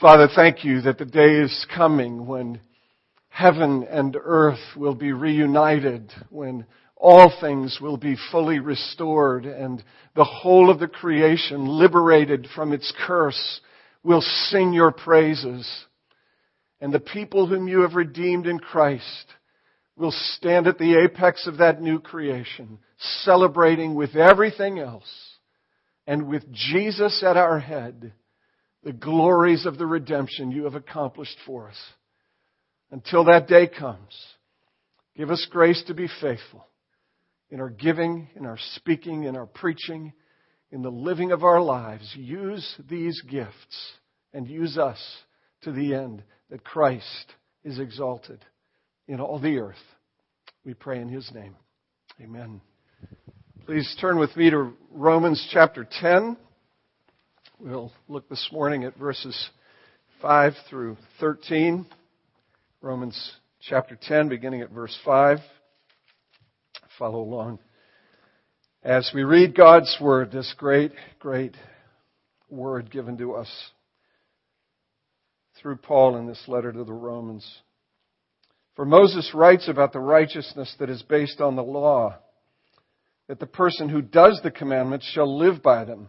Father, thank you that the day is coming when heaven and earth will be reunited, when all things will be fully restored and the whole of the creation liberated from its curse will sing your praises. And the people whom you have redeemed in Christ will stand at the apex of that new creation, celebrating with everything else and with Jesus at our head the glories of the redemption you have accomplished for us. Until that day comes, give us grace to be faithful in our giving, in our speaking, in our preaching, in the living of our lives. Use these gifts and use us to the end that Christ is exalted in all the earth. We pray in His name. Amen. Please turn with me to Romans chapter 10. We'll look this morning at verses 5 through 13. Romans chapter 10, beginning at verse 5. Follow along. As we read God's Word, this great, great Word given to us through Paul in this letter to the Romans. For Moses writes about the righteousness that is based on the law, that the person who does the commandments shall live by them.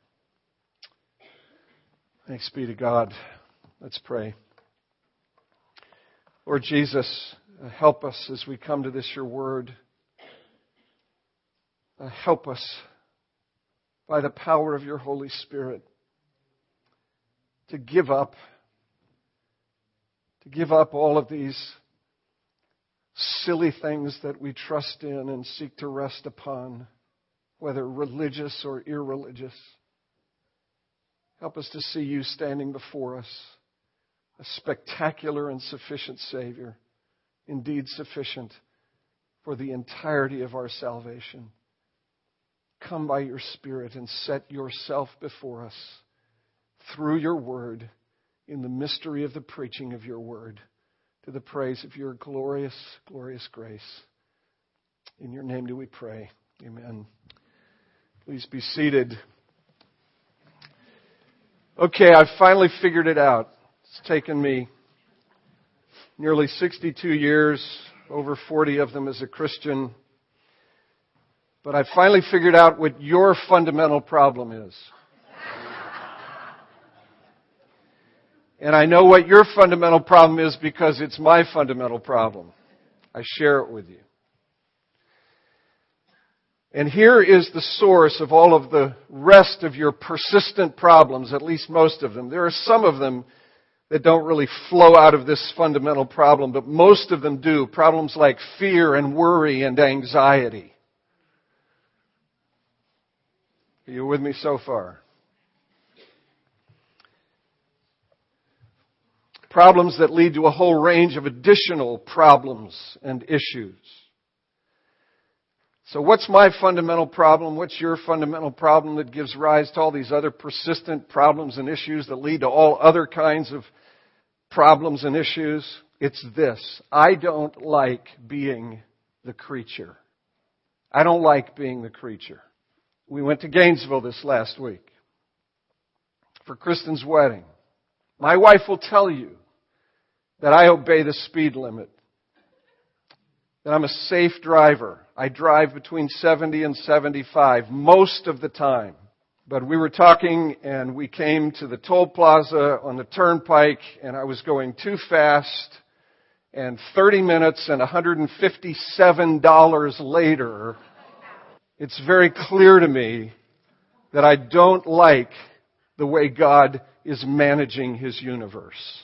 Thanks be to God. Let's pray. Lord Jesus, uh, help us as we come to this, your word. Uh, help us by the power of your Holy Spirit to give up, to give up all of these silly things that we trust in and seek to rest upon, whether religious or irreligious. Help us to see you standing before us, a spectacular and sufficient Savior, indeed sufficient for the entirety of our salvation. Come by your Spirit and set yourself before us through your word in the mystery of the preaching of your word to the praise of your glorious, glorious grace. In your name do we pray. Amen. Please be seated. Okay, I've finally figured it out. It's taken me nearly 62 years, over 40 of them as a Christian. But I finally figured out what your fundamental problem is. And I know what your fundamental problem is because it's my fundamental problem. I share it with you. And here is the source of all of the rest of your persistent problems, at least most of them. There are some of them that don't really flow out of this fundamental problem, but most of them do. Problems like fear and worry and anxiety. Are you with me so far? Problems that lead to a whole range of additional problems and issues. So what's my fundamental problem? What's your fundamental problem that gives rise to all these other persistent problems and issues that lead to all other kinds of problems and issues? It's this. I don't like being the creature. I don't like being the creature. We went to Gainesville this last week for Kristen's wedding. My wife will tell you that I obey the speed limit that I'm a safe driver. I drive between 70 and 75 most of the time. But we were talking and we came to the toll plaza on the turnpike and I was going too fast and 30 minutes and $157 later, it's very clear to me that I don't like the way God is managing His universe.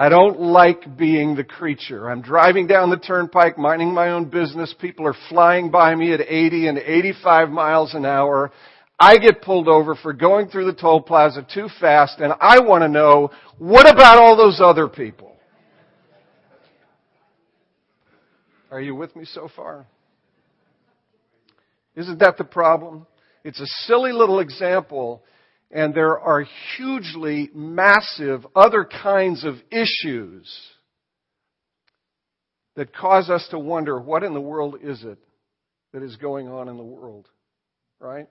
I don't like being the creature. I'm driving down the turnpike, minding my own business. People are flying by me at 80 and 85 miles an hour. I get pulled over for going through the toll plaza too fast and I want to know, what about all those other people? Are you with me so far? Isn't that the problem? It's a silly little example and there are hugely massive other kinds of issues that cause us to wonder what in the world is it that is going on in the world, right?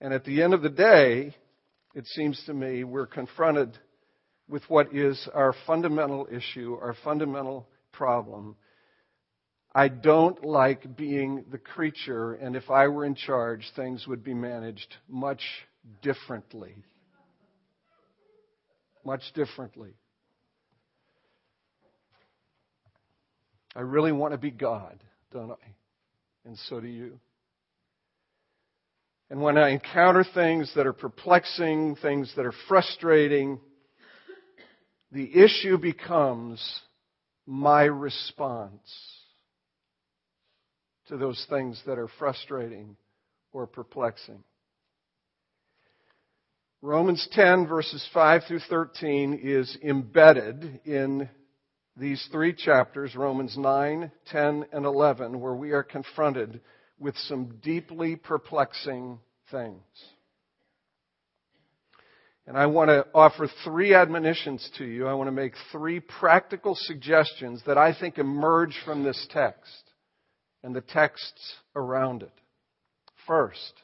And at the end of the day, it seems to me we're confronted with what is our fundamental issue, our fundamental problem, I don't like being the creature, and if I were in charge, things would be managed much differently. Much differently. I really want to be God, don't I? And so do you. And when I encounter things that are perplexing, things that are frustrating, the issue becomes my response to those things that are frustrating or perplexing. Romans 10 verses 5 through 13 is embedded in these three chapters, Romans 9, 10, and 11, where we are confronted with some deeply perplexing things. And I want to offer three admonitions to you. I want to make three practical suggestions that I think emerge from this text and the texts around it. First,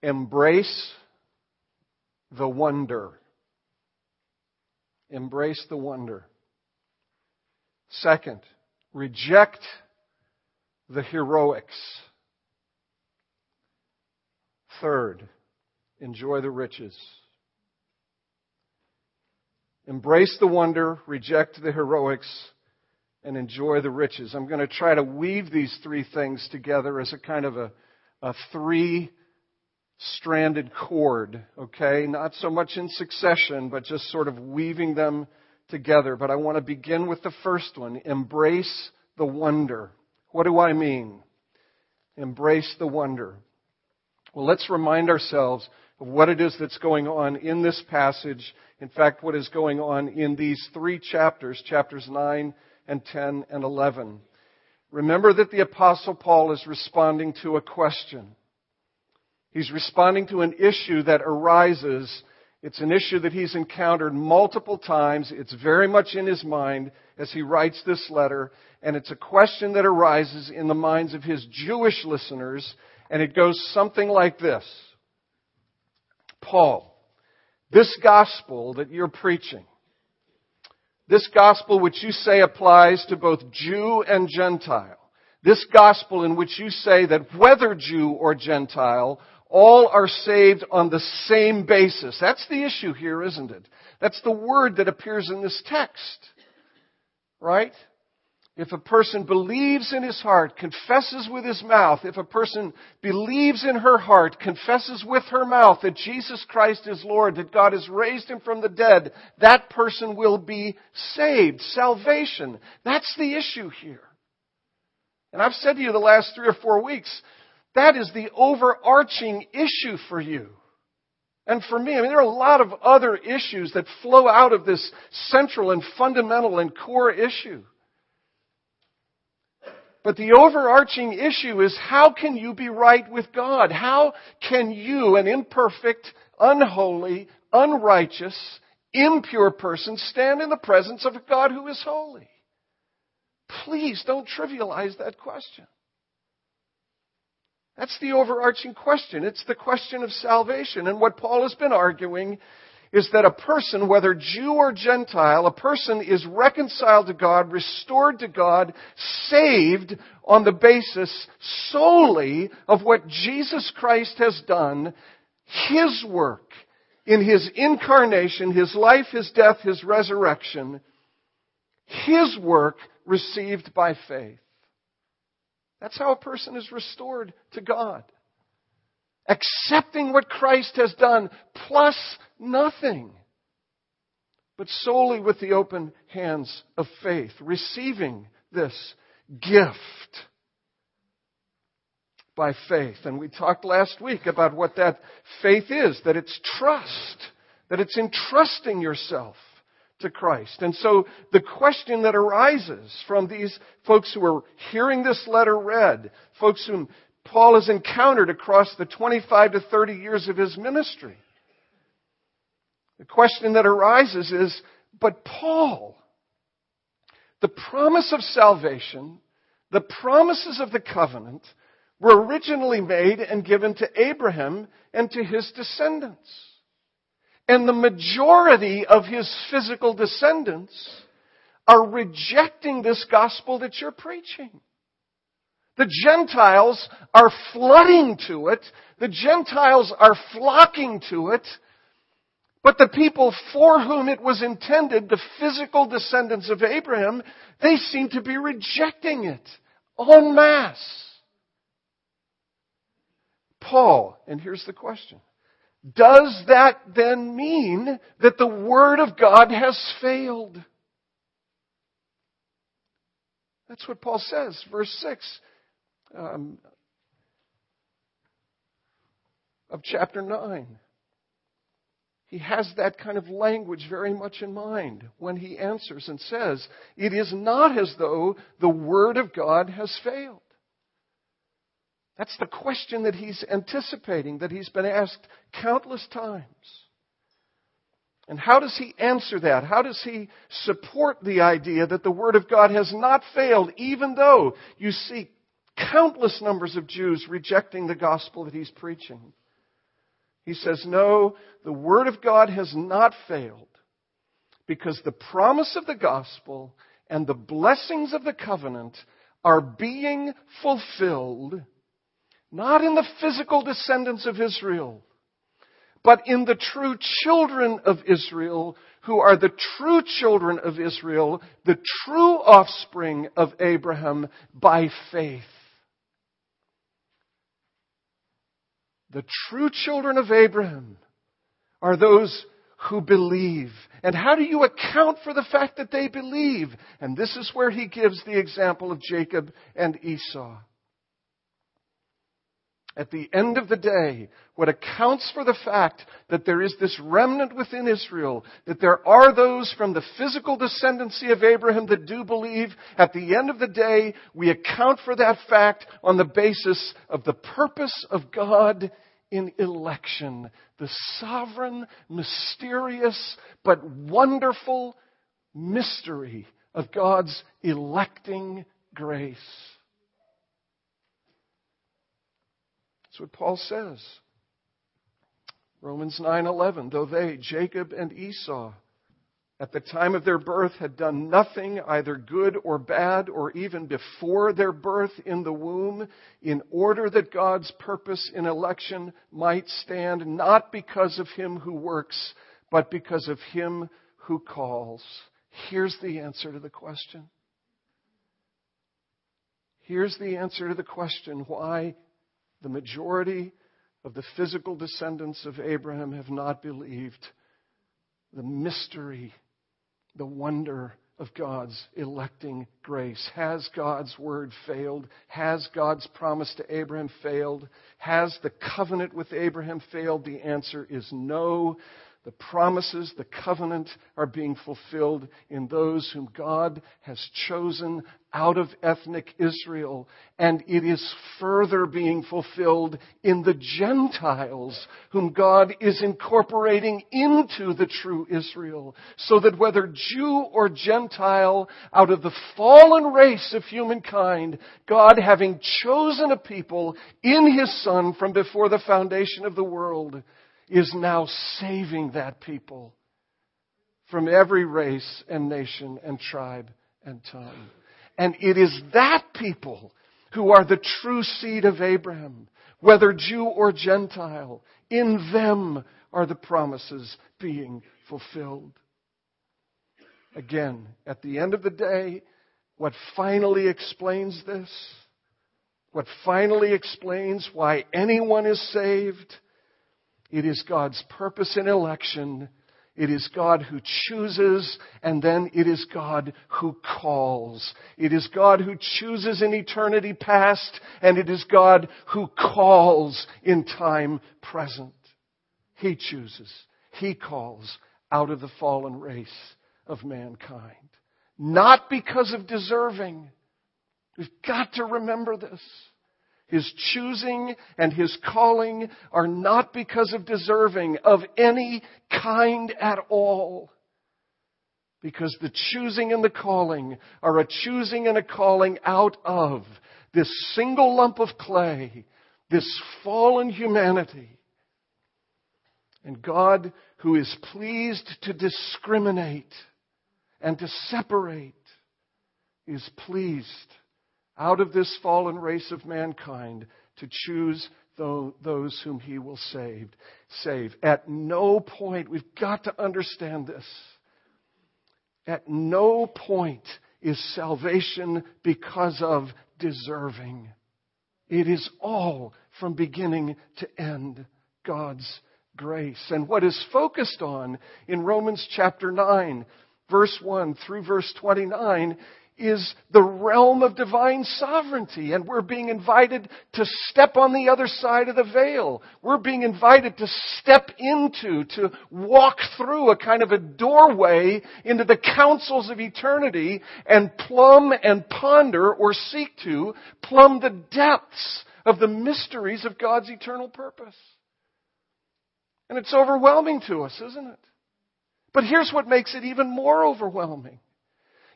embrace the wonder. Embrace the wonder. Second, reject the heroics. Third, enjoy the riches. Embrace the wonder, reject the heroics, and enjoy the riches. I'm going to try to weave these three things together as a kind of a, a three stranded cord, okay? Not so much in succession, but just sort of weaving them together. But I want to begin with the first one embrace the wonder. What do I mean? Embrace the wonder. Well, let's remind ourselves of what it is that's going on in this passage. In fact, what is going on in these three chapters, chapters 9 and 10 and 11. Remember that the Apostle Paul is responding to a question. He's responding to an issue that arises. It's an issue that he's encountered multiple times. It's very much in his mind as he writes this letter. And it's a question that arises in the minds of his Jewish listeners. And it goes something like this Paul, this gospel that you're preaching, this gospel which you say applies to both Jew and Gentile. This gospel in which you say that whether Jew or Gentile, all are saved on the same basis. That's the issue here, isn't it? That's the word that appears in this text. Right? If a person believes in his heart, confesses with his mouth, if a person believes in her heart, confesses with her mouth that Jesus Christ is Lord, that God has raised him from the dead, that person will be saved. Salvation. That's the issue here. And I've said to you the last three or four weeks, that is the overarching issue for you. And for me, I mean, there are a lot of other issues that flow out of this central and fundamental and core issue. But the overarching issue is how can you be right with God? How can you, an imperfect, unholy, unrighteous, impure person, stand in the presence of a God who is holy? Please don't trivialize that question. That's the overarching question. It's the question of salvation. And what Paul has been arguing is that a person, whether Jew or Gentile, a person is reconciled to God, restored to God, saved on the basis solely of what Jesus Christ has done, His work in His incarnation, His life, His death, His resurrection, His work received by faith. That's how a person is restored to God. Accepting what Christ has done plus nothing. But solely with the open hands of faith, receiving this gift by faith. And we talked last week about what that faith is, that it's trust, that it's entrusting yourself to Christ. And so the question that arises from these folks who are hearing this letter read, folks whom Paul has encountered across the 25 to 30 years of his ministry, the question that arises is, but Paul, the promise of salvation, the promises of the covenant were originally made and given to Abraham and to his descendants. And the majority of his physical descendants are rejecting this gospel that you're preaching. The Gentiles are flooding to it. The Gentiles are flocking to it. But the people for whom it was intended, the physical descendants of Abraham, they seem to be rejecting it en masse. Paul, and here's the question. Does that then mean that the Word of God has failed? That's what Paul says, verse 6 um, of chapter 9. He has that kind of language very much in mind when he answers and says, It is not as though the Word of God has failed. That's the question that he's anticipating, that he's been asked countless times. And how does he answer that? How does he support the idea that the Word of God has not failed, even though you see countless numbers of Jews rejecting the gospel that he's preaching? He says, no, the Word of God has not failed because the promise of the gospel and the blessings of the covenant are being fulfilled not in the physical descendants of Israel, but in the true children of Israel who are the true children of Israel, the true offspring of Abraham by faith. The true children of Abraham are those who believe. And how do you account for the fact that they believe? And this is where he gives the example of Jacob and Esau. At the end of the day, what accounts for the fact that there is this remnant within Israel, that there are those from the physical descendancy of Abraham that do believe, at the end of the day, we account for that fact on the basis of the purpose of God in election. The sovereign, mysterious, but wonderful mystery of God's electing grace. That's what Paul says. Romans 9:11 though they Jacob and Esau at the time of their birth had done nothing either good or bad or even before their birth in the womb in order that God's purpose in election might stand not because of him who works but because of him who calls here's the answer to the question Here's the answer to the question why the majority of the physical descendants of Abraham have not believed the mystery, the wonder of God's electing grace. Has God's word failed? Has God's promise to Abraham failed? Has the covenant with Abraham failed? The answer is no. The promises, the covenant are being fulfilled in those whom God has chosen out of ethnic Israel. And it is further being fulfilled in the Gentiles whom God is incorporating into the true Israel. So that whether Jew or Gentile, out of the fallen race of humankind, God having chosen a people in His Son from before the foundation of the world, is now saving that people from every race and nation and tribe and tongue. And it is that people who are the true seed of Abraham, whether Jew or Gentile. In them are the promises being fulfilled. Again, at the end of the day, what finally explains this, what finally explains why anyone is saved, it is God's purpose in election. It is God who chooses, and then it is God who calls. It is God who chooses in eternity past, and it is God who calls in time present. He chooses. He calls out of the fallen race of mankind. Not because of deserving. We've got to remember this. His choosing and His calling are not because of deserving of any kind at all. Because the choosing and the calling are a choosing and a calling out of this single lump of clay, this fallen humanity. And God, who is pleased to discriminate and to separate, is pleased out of this fallen race of mankind to choose those whom he will save. Save. At no point, we've got to understand this. At no point is salvation because of deserving. It is all from beginning to end God's grace. And what is focused on in Romans chapter 9, verse 1 through verse 29 is the realm of divine sovereignty, and we're being invited to step on the other side of the veil. We're being invited to step into, to walk through a kind of a doorway into the councils of eternity and plumb and ponder or seek to plumb the depths of the mysteries of God's eternal purpose. And it's overwhelming to us, isn't it? But here's what makes it even more overwhelming.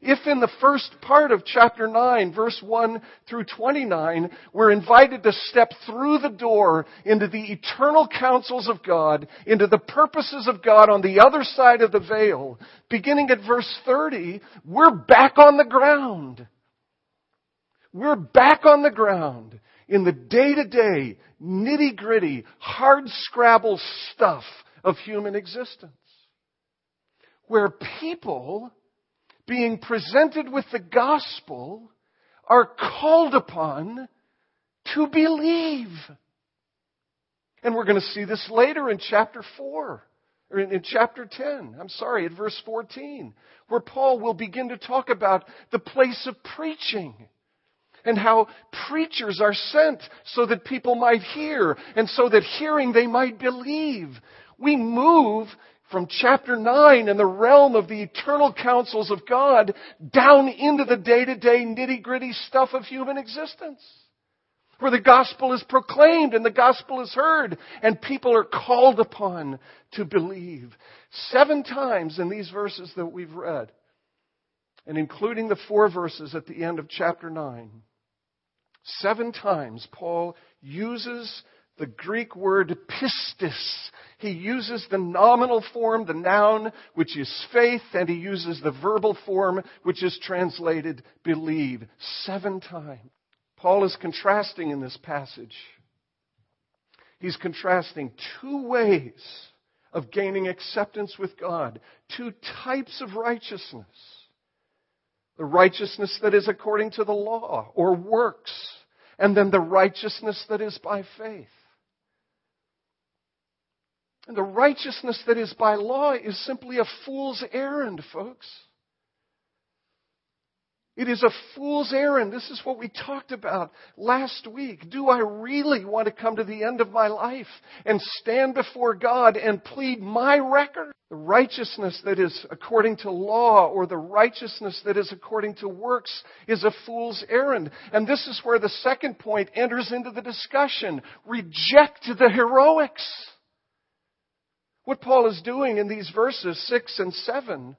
If in the first part of chapter 9, verse 1 through 29, we're invited to step through the door into the eternal counsels of God, into the purposes of God on the other side of the veil, beginning at verse 30, we're back on the ground. We're back on the ground in the day to day, nitty gritty, hard scrabble stuff of human existence. Where people being presented with the gospel are called upon to believe. And we're going to see this later in chapter 4, or in, in, chapter 10, I'm sorry, at verse 14, where Paul will begin to talk about the place of preaching and how preachers are sent so that people might hear and so that hearing they might believe. We move from chapter 9 and the realm of the eternal counsels of God down into the day to day nitty gritty stuff of human existence. Where the gospel is proclaimed and the gospel is heard and people are called upon to believe. Seven times in these verses that we've read, and including the four verses at the end of chapter 9, seven times Paul uses the Greek word pistis. He uses the nominal form, the noun, which is faith, and he uses the verbal form, which is translated believe, seven times. Paul is contrasting in this passage. He's contrasting two ways of gaining acceptance with God, two types of righteousness. The righteousness that is according to the law or works, and then the righteousness that is by faith. And the righteousness that is by law is simply a fool's errand, folks. It is a fool's errand. This is what we talked about last week. Do I really want to come to the end of my life and stand before God and plead my record? The righteousness that is according to law or the righteousness that is according to works is a fool's errand. And this is where the second point enters into the discussion. Reject the heroics. What Paul is doing in these verses 6 and 7,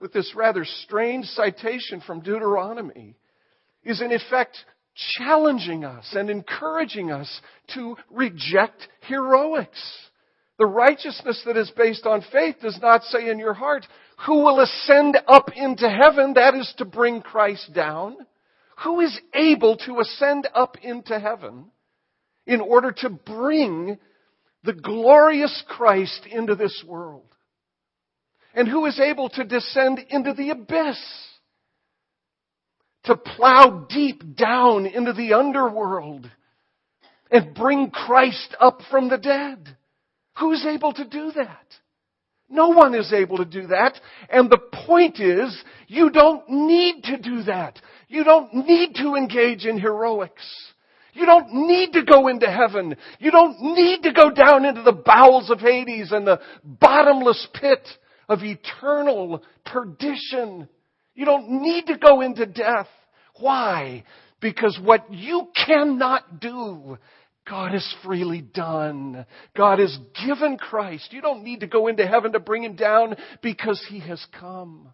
with this rather strange citation from Deuteronomy, is in effect challenging us and encouraging us to reject heroics, The righteousness that is based on faith does not say in your heart, who will ascend up into heaven? That is to bring Christ down. Who is able to ascend up into heaven in order to bring the glorious Christ into this world? And who is able to descend into the abyss? To plow deep down into the underworld and bring Christ up from the dead? Who's able to do that? No one is able to do that. And the point is, you don't need to do that. You don't need to engage in heroics. You don't need to go into heaven. You don't need to go down into the bowels of Hades and the bottomless pit of eternal perdition. You don't need to go into death. Why? Because what you cannot do, God has freely done. God has given Christ. You don't need to go into heaven to bring him down because he has come.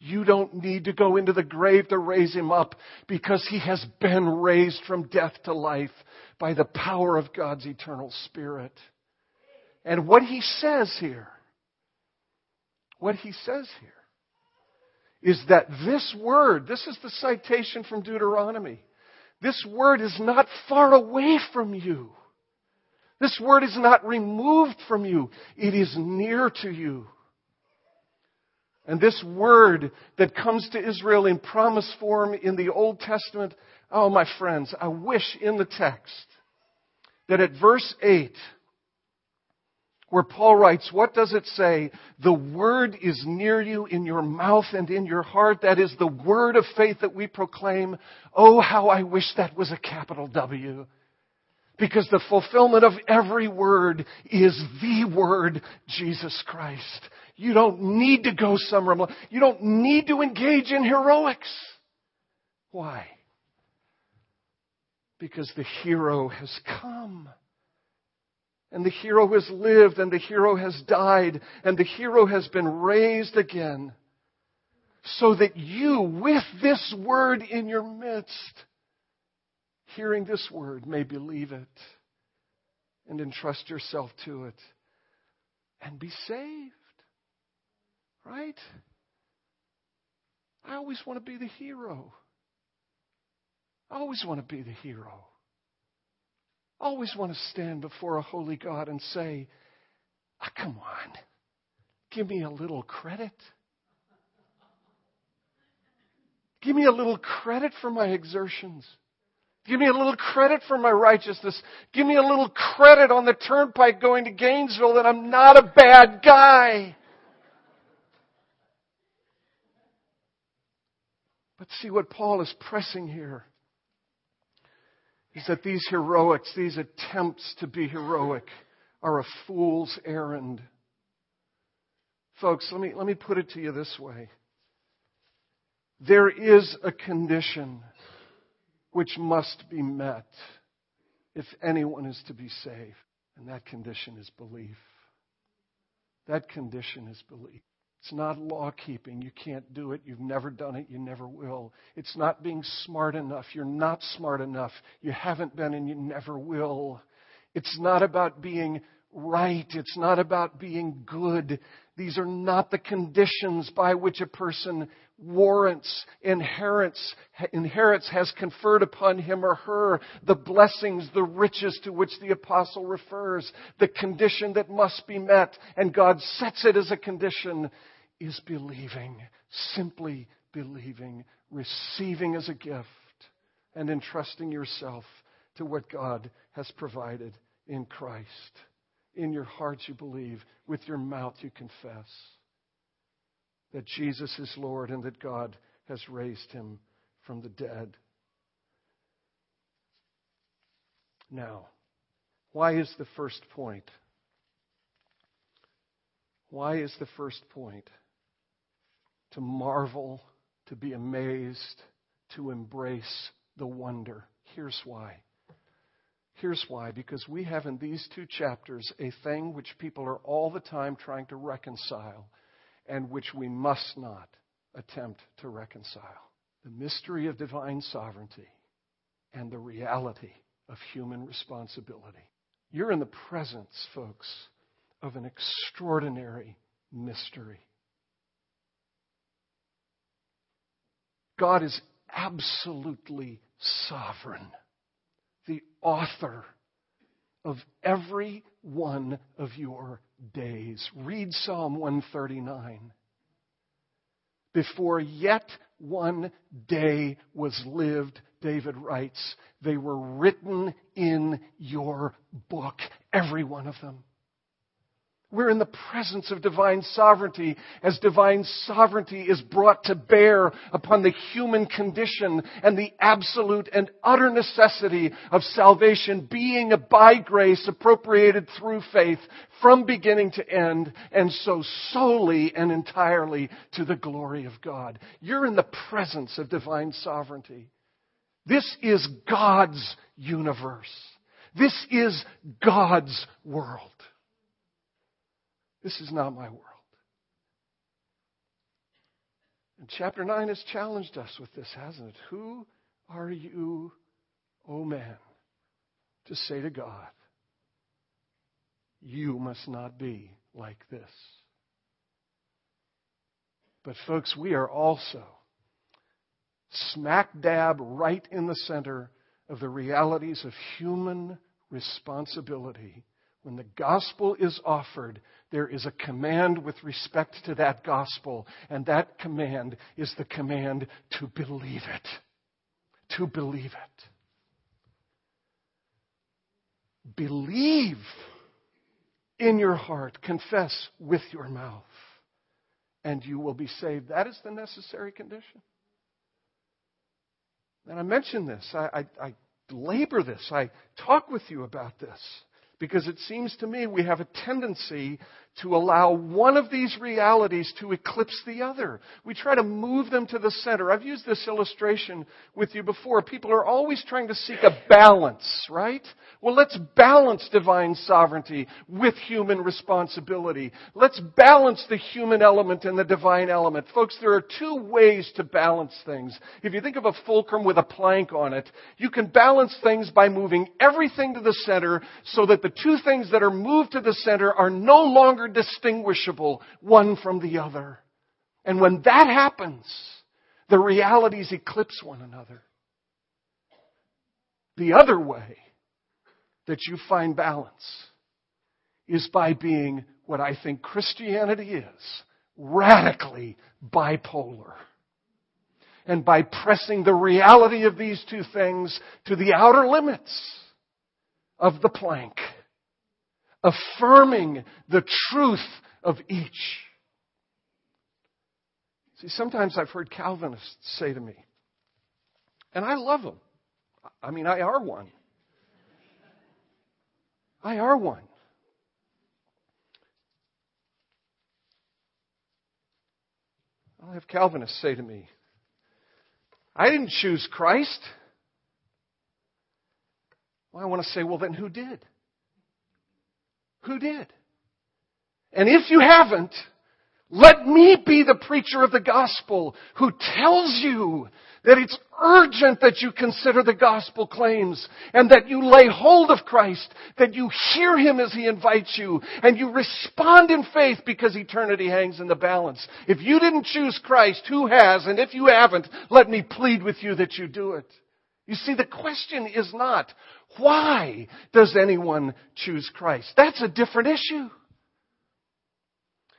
You don't need to go into the grave to raise him up because he has been raised from death to life by the power of God's eternal Spirit. And what he says here, what he says here, is that this word, this is the citation from Deuteronomy. This word is not far away from you. This word is not removed from you. It is near to you. And this word that comes to Israel in promise form in the Old Testament, oh, my friends, I wish in the text that at verse 8, where Paul writes, what does it say? The word is near you in your mouth and in your heart. That is the word of faith that we proclaim. Oh, how I wish that was a capital W. Because the fulfillment of every word is the word, Jesus Christ. You don't need to go somewhere. You don't need to engage in heroics. Why? Because the hero has come. And the hero has lived, and the hero has died, and the hero has been raised again. So that you, with this word in your midst, hearing this word, may believe it and entrust yourself to it and be saved. Right? I always want to be the hero. I always want to be the hero I always want to stand before a holy God and say, oh, Come on, give me a little credit. Give me a little credit for my exertions. Give me a little credit for my righteousness. Give me a little credit on the turnpike going to Gainesville that I'm not a bad guy. But see what Paul is pressing here is that these heroics, these attempts to be heroic, are a fool's errand. Folks, let me, let me put it to you this way. There is a condition which must be met if anyone is to be saved, and that condition is belief. That condition is belief. It's not law keeping. You can't do it. You've never done it. You never will. It's not being smart enough. You're not smart enough. You haven't been and you never will. It's not about being right. It's not about being good. These are not the conditions by which a person warrants, inherits, inherits, has conferred upon him or her the blessings, the riches to which the apostle refers. The condition that must be met, and God sets it as a condition, is believing. Simply believing, receiving as a gift, and entrusting yourself to what God has provided in Christ. In your heart you believe, with your mouth you confess that Jesus is Lord and that God has raised him from the dead. Now, why is the first point? Why is the first point? To marvel, to be amazed, to embrace the wonder. Here's why. Here's why. Because we have in these two chapters a thing which people are all the time trying to reconcile and which we must not attempt to reconcile the mystery of divine sovereignty and the reality of human responsibility. You're in the presence, folks, of an extraordinary mystery. God is absolutely sovereign, the author of every one of your days. Read Psalm 139. Before yet one day was lived, David writes, they were written in your book, every one of them. We're in the presence of divine sovereignty as divine sovereignty is brought to bear upon the human condition and the absolute and utter necessity of salvation being by grace appropriated through faith from beginning to end and so solely and entirely to the glory of God. You're in the presence of divine sovereignty. This is God's universe. This is God's world. This is not my world. And chapter 9 has challenged us with this, hasn't it? Who are you, O oh man, to say to God, you must not be like this? But, folks, we are also smack dab right in the center of the realities of human responsibility when the gospel is offered, there is a command with respect to that gospel, and that command is the command to believe it. To believe it. Believe in your heart, confess with your mouth, and you will be saved. That is the necessary condition. And I mention this, I, I, I labor this, I talk with you about this because it seems to me we have a tendency to allow one of these realities to eclipse the other. We try to move them to the center. I've used this illustration with you before. People are always trying to seek a balance, right? Well, let's balance divine sovereignty with human responsibility. Let's balance the human element and the divine element. Folks, there are two ways to balance things. If you think of a fulcrum with a plank on it, you can balance things by moving everything to the center so that the two things that are moved to the center are no longer distinguishable one from the other. And when that happens, the realities eclipse one another. The other way that you find balance is by being what I think Christianity is radically bipolar. And by pressing the reality of these two things to the outer limits of the plank affirming the truth of each. See, sometimes I've heard Calvinists say to me, and I love them. I mean, I are one. I are one. I'll have Calvinists say to me, I didn't choose Christ. Well, I want to say, well, then who did? Who did? And if you haven't, let me be the preacher of the gospel who tells you that it's urgent that you consider the gospel claims and that you lay hold of Christ, that you hear Him as He invites you and you respond in faith because eternity hangs in the balance. If you didn't choose Christ, who has? And if you haven't, let me plead with you that you do it. You see, the question is not, why does anyone choose Christ? That's a different issue.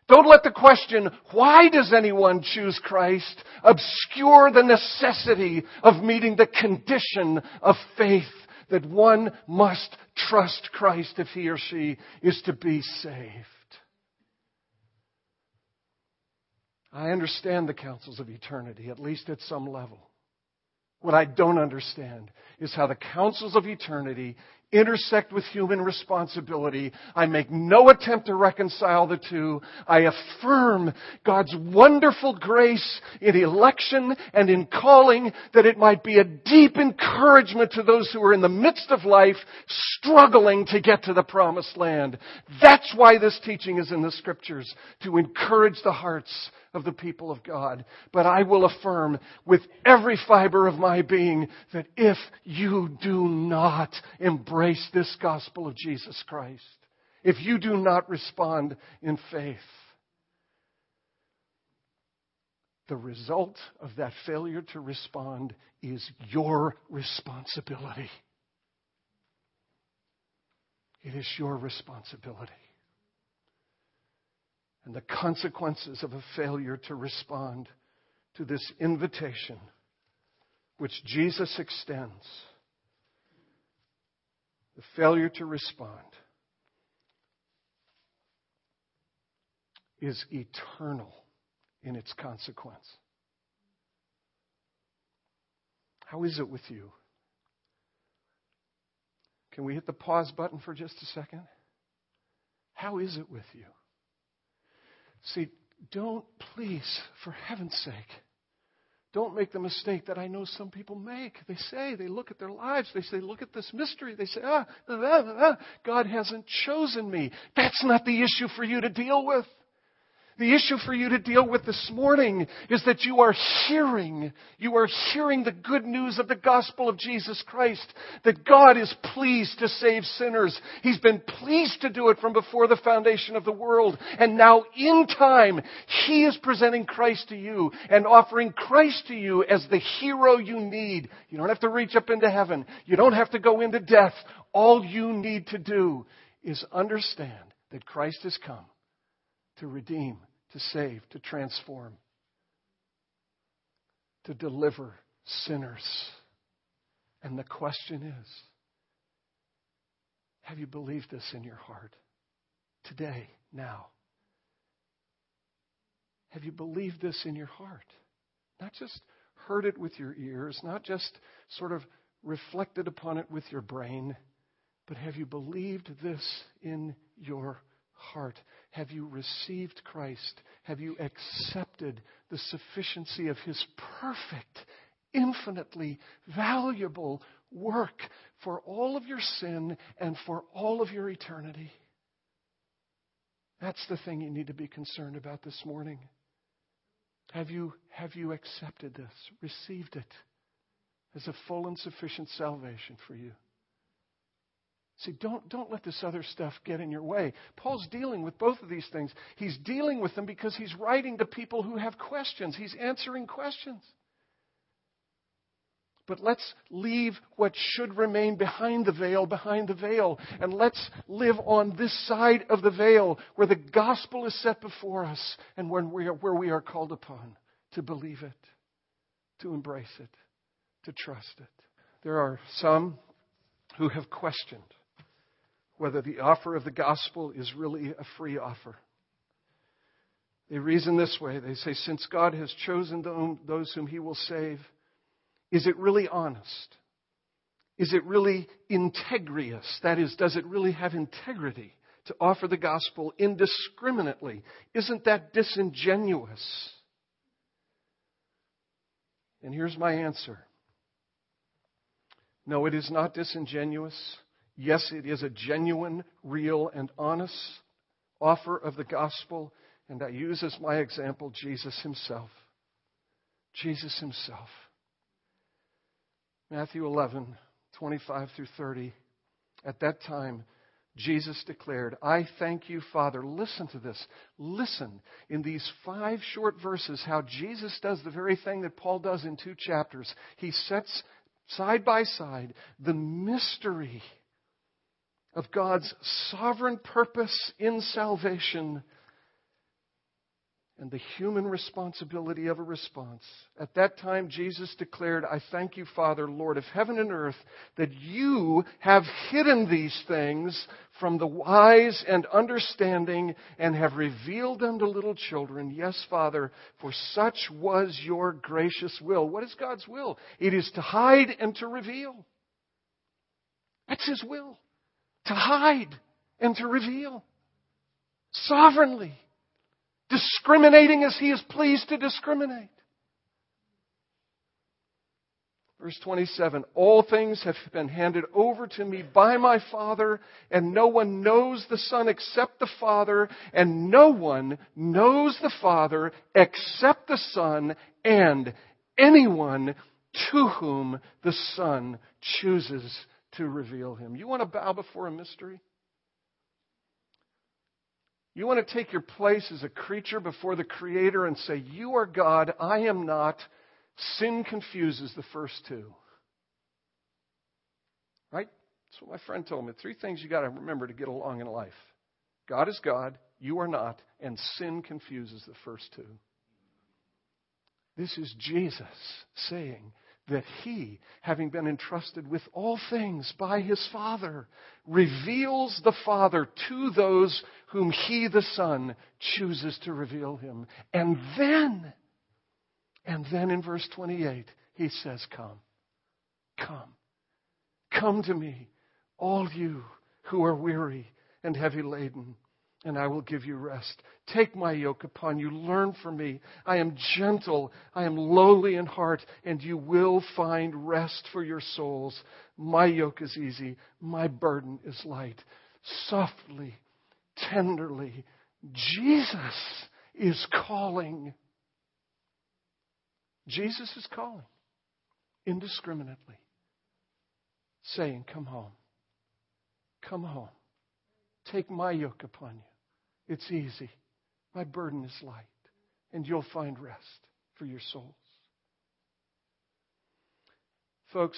Don't let the question, why does anyone choose Christ, obscure the necessity of meeting the condition of faith that one must trust Christ if he or she is to be saved. I understand the counsels of eternity, at least at some level. What I don't understand is how the counsels of eternity intersect with human responsibility. I make no attempt to reconcile the two. I affirm God's wonderful grace in election and in calling that it might be a deep encouragement to those who are in the midst of life struggling to get to the promised land. That's why this teaching is in the scriptures, to encourage the hearts of the people of God. But I will affirm with every fiber of my being that if you do not embrace this gospel of Jesus Christ, if you do not respond in faith. The result of that failure to respond is your responsibility. It is your responsibility. And the consequences of a failure to respond to this invitation, which Jesus extends, the failure to respond, is eternal in its consequence. How is it with you? Can we hit the pause button for just a second? How is it with you? See, don't, please, for heaven's sake, don't make the mistake that I know some people make. They say, they look at their lives, they say, look at this mystery. They say, ah, ah, ah, ah God hasn't chosen me. That's not the issue for you to deal with. The issue for you to deal with this morning is that you are hearing, you are hearing the good news of the gospel of Jesus Christ, that God is pleased to save sinners. He's been pleased to do it from before the foundation of the world. And now in time, He is presenting Christ to you and offering Christ to you as the hero you need. You don't have to reach up into heaven. You don't have to go into death. All you need to do is understand that Christ has come to redeem to save, to transform, to deliver sinners. And the question is have you believed this in your heart? Today, now. Have you believed this in your heart? Not just heard it with your ears, not just sort of reflected upon it with your brain, but have you believed this in your heart? Have you received Christ? Have you accepted the sufficiency of His perfect, infinitely valuable work for all of your sin and for all of your eternity? That's the thing you need to be concerned about this morning. Have you, have you accepted this, received it as a full and sufficient salvation for you? See, don't, don't let this other stuff get in your way. Paul's dealing with both of these things. He's dealing with them because he's writing to people who have questions, he's answering questions. But let's leave what should remain behind the veil behind the veil. And let's live on this side of the veil where the gospel is set before us and when we are, where we are called upon to believe it, to embrace it, to trust it. There are some who have questioned whether the offer of the gospel is really a free offer. They reason this way. They say, since God has chosen those whom he will save, is it really honest? Is it really integrious? That is, does it really have integrity to offer the gospel indiscriminately? Isn't that disingenuous? And here's my answer No, it is not disingenuous. Yes, it is a genuine, real, and honest offer of the gospel. And I use as my example Jesus himself. Jesus himself. Matthew 11, 25 through 30. At that time, Jesus declared, I thank you, Father. Listen to this. Listen in these five short verses how Jesus does the very thing that Paul does in two chapters. He sets side by side the mystery of God's sovereign purpose in salvation and the human responsibility of a response. At that time, Jesus declared, I thank you, Father, Lord of heaven and earth, that you have hidden these things from the wise and understanding and have revealed them to little children. Yes, Father, for such was your gracious will. What is God's will? It is to hide and to reveal. That's His will to hide and to reveal. Sovereignly. Discriminating as He is pleased to discriminate. Verse 27 All things have been handed over to me by my Father, and no one knows the Son except the Father, and no one knows the Father except the Son, and anyone to whom the Son chooses to reveal him. You want to bow before a mystery? You want to take your place as a creature before the Creator and say, You are God, I am not. Sin confuses the first two. Right? That's what my friend told me. Three things you got to remember to get along in life God is God, you are not, and sin confuses the first two. This is Jesus saying that he, having been entrusted with all things by his Father, reveals the Father to those whom he, the Son, chooses to reveal him. And then, and then in verse 28, he says, Come, come, come to me, all you who are weary and heavy laden and I will give you rest. Take my yoke upon you. Learn from me. I am gentle. I am lowly in heart, and you will find rest for your souls. My yoke is easy. My burden is light. Softly, tenderly, Jesus is calling. Jesus is calling indiscriminately, saying, Come home. Come home. Take my yoke upon you. It's easy. My burden is light, and you'll find rest for your souls. Folks,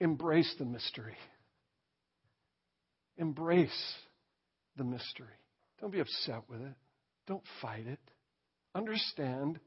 embrace the mystery. Embrace the mystery. Don't be upset with it. Don't fight it. Understand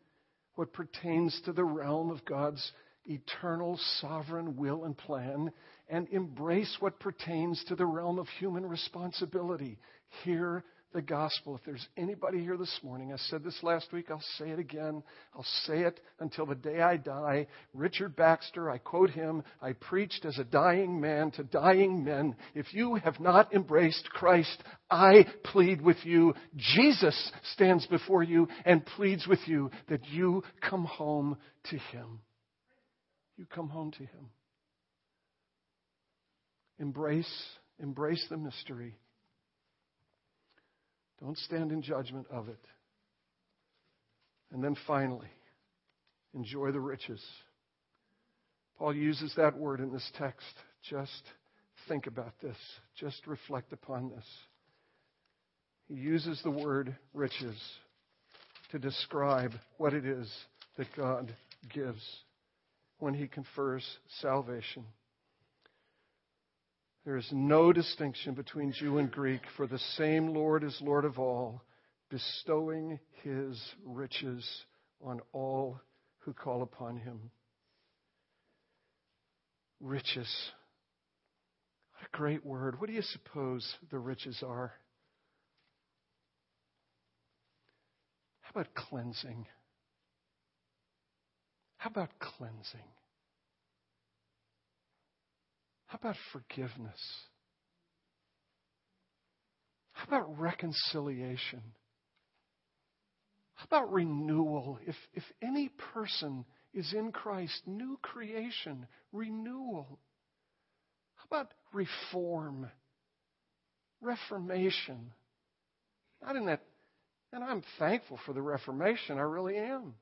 what pertains to the realm of God's eternal sovereign will and plan and embrace what pertains to the realm of human responsibility. Hear the gospel. If there's anybody here this morning, I said this last week, I'll say it again. I'll say it until the day I die. Richard Baxter, I quote him, I preached as a dying man to dying men. If you have not embraced Christ, I plead with you. Jesus stands before you and pleads with you that you come home to him. You come home to him. Embrace, embrace the mystery. Don't stand in judgment of it. And then finally, enjoy the riches. Paul uses that word in this text. Just think about this. Just reflect upon this. He uses the word riches to describe what it is that God gives when He confers salvation. There is no distinction between Jew and Greek, for the same Lord is Lord of all, bestowing his riches on all who call upon him. Riches. What a great word. What do you suppose the riches are? How about cleansing? How about cleansing? How about forgiveness? How about reconciliation? How about renewal? If, if any person is in Christ, new creation, renewal. How about reform? Reformation. Not in that, and I'm thankful for the Reformation, I really am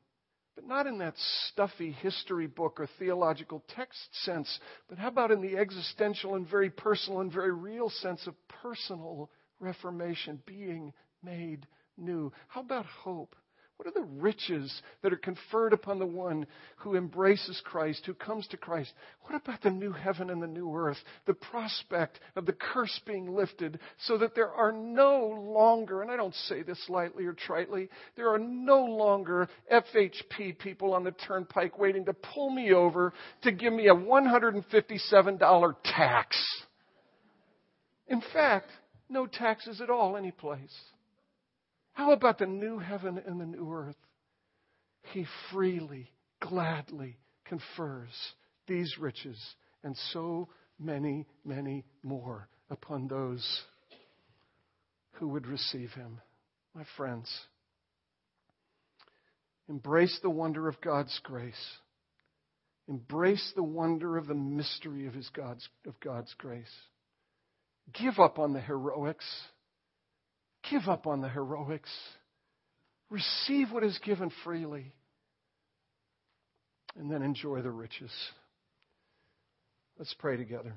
but not in that stuffy history book or theological text sense, but how about in the existential and very personal and very real sense of personal reformation, being made new? How about hope? What are the riches that are conferred upon the one who embraces Christ, who comes to Christ? What about the new heaven and the new earth? The prospect of the curse being lifted so that there are no longer, and I don't say this lightly or tritely, there are no longer FHP people on the turnpike waiting to pull me over to give me a $157 tax. In fact, no taxes at all, any place. How about the new heaven and the new earth? He freely, gladly confers these riches and so many, many more upon those who would receive him. My friends, embrace the wonder of God's grace. Embrace the wonder of the mystery of, his God's, of God's grace. Give up on the heroics. Give up on the heroics. Receive what is given freely. And then enjoy the riches. Let's pray together.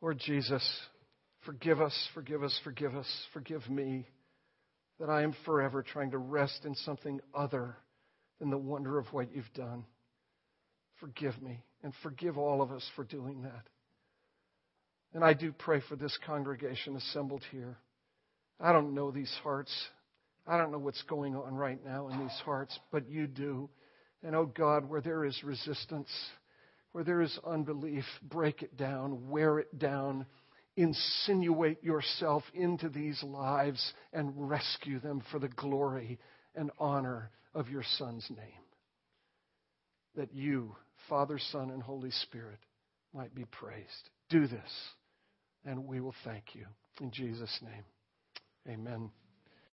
Lord Jesus, Forgive us, forgive us, forgive us, forgive me that I am forever trying to rest in something other than the wonder of what you've done. Forgive me and forgive all of us for doing that. And I do pray for this congregation assembled here. I don't know these hearts. I don't know what's going on right now in these hearts, but you do. And oh God, where there is resistance, where there is unbelief, break it down, wear it down, insinuate yourself into these lives and rescue them for the glory and honor of your Son's name. That you, Father, Son, and Holy Spirit, might be praised. Do this, and we will thank you. In Jesus' name, amen.